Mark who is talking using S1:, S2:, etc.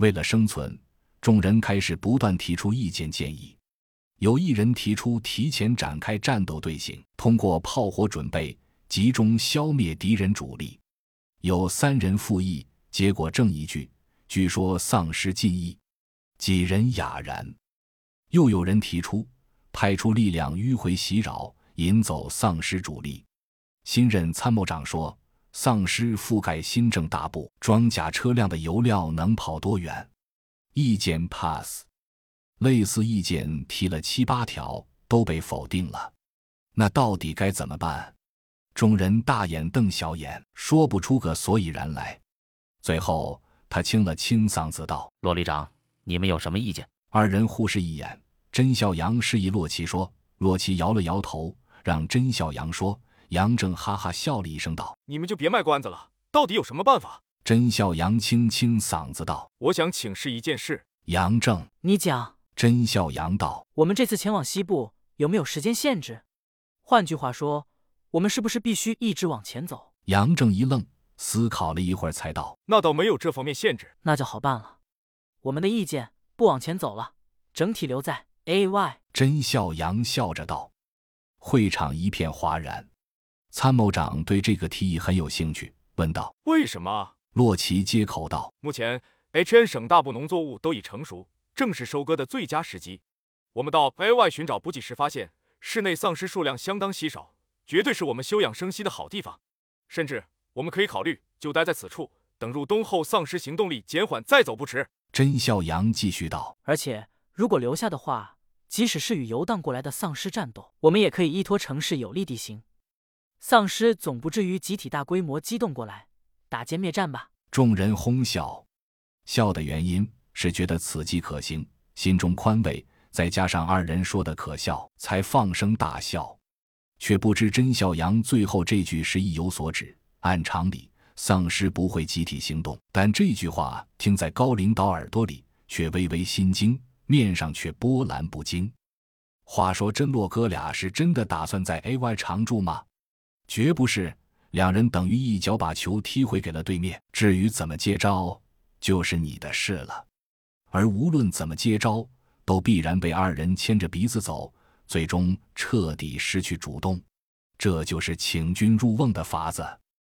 S1: 为了生存，众人开始不断提出意见建议。有一人提出提前展开战斗队形，通过炮火准备集中消灭敌人主力。有三人附议，结果正一句，据说丧失尽意，几人哑然。又有人提出派出力量迂回袭扰，引走丧尸主力。新任参谋长说：“丧尸覆盖新政大部，装甲车辆的油料能跑多远？”意见 pass。类似意见提了七八条，都被否定了。那到底该怎么办？众人大眼瞪小眼，说不出个所以然来。最后，他清了清嗓子道：“
S2: 骆旅长，你们有什么意见？”
S1: 二人互视一眼。甄孝阳示意洛奇说：“洛奇摇了摇头，让甄孝阳说。”杨正哈哈笑了一声，道：“
S3: 你们就别卖关子了，到底有什么办法？”
S1: 甄笑阳清清嗓子道：“
S3: 我想请示一件事。”
S1: 杨正，
S4: 你讲。
S1: 甄笑阳道：“
S4: 我们这次前往西部有没有时间限制？换句话说，我们是不是必须一直往前走？”
S1: 杨正一愣，思考了一会儿，才道：“
S3: 那倒没有这方面限制，
S4: 那就好办了。我们的意见不往前走了，整体留在 A Y。”
S1: 甄笑阳笑着道。会场一片哗然。参谋长对这个提议很有兴趣，问道：“
S3: 为什么？”
S1: 洛奇接口道：“
S3: 目前 H N 省大部农作物都已成熟，正是收割的最佳时机。我们到 A 外寻找补给时，发现室内丧尸数量相当稀少，绝对是我们休养生息的好地方。甚至我们可以考虑就待在此处，等入冬后丧尸行动力减缓再走不迟。”
S1: 甄孝阳继续道：“
S4: 而且如果留下的话，即使是与游荡过来的丧尸战斗，我们也可以依托城市有利地形。”丧尸总不至于集体大规模机动过来打歼灭战吧？
S1: 众人哄笑，笑的原因是觉得此计可行，心中宽慰，再加上二人说的可笑，才放声大笑。却不知甄孝阳最后这句是意有所指。按常理，丧尸不会集体行动，但这句话听在高领导耳朵里，却微微心惊，面上却波澜不惊。话说，甄洛哥俩是真的打算在 A Y 常驻吗？绝不是，两人等于一脚把球踢回给了对面。至于怎么接招，就是你的事了。而无论怎么接招，都必然被二人牵着鼻子走，最终彻底失去主动。这就是请君入瓮的法子。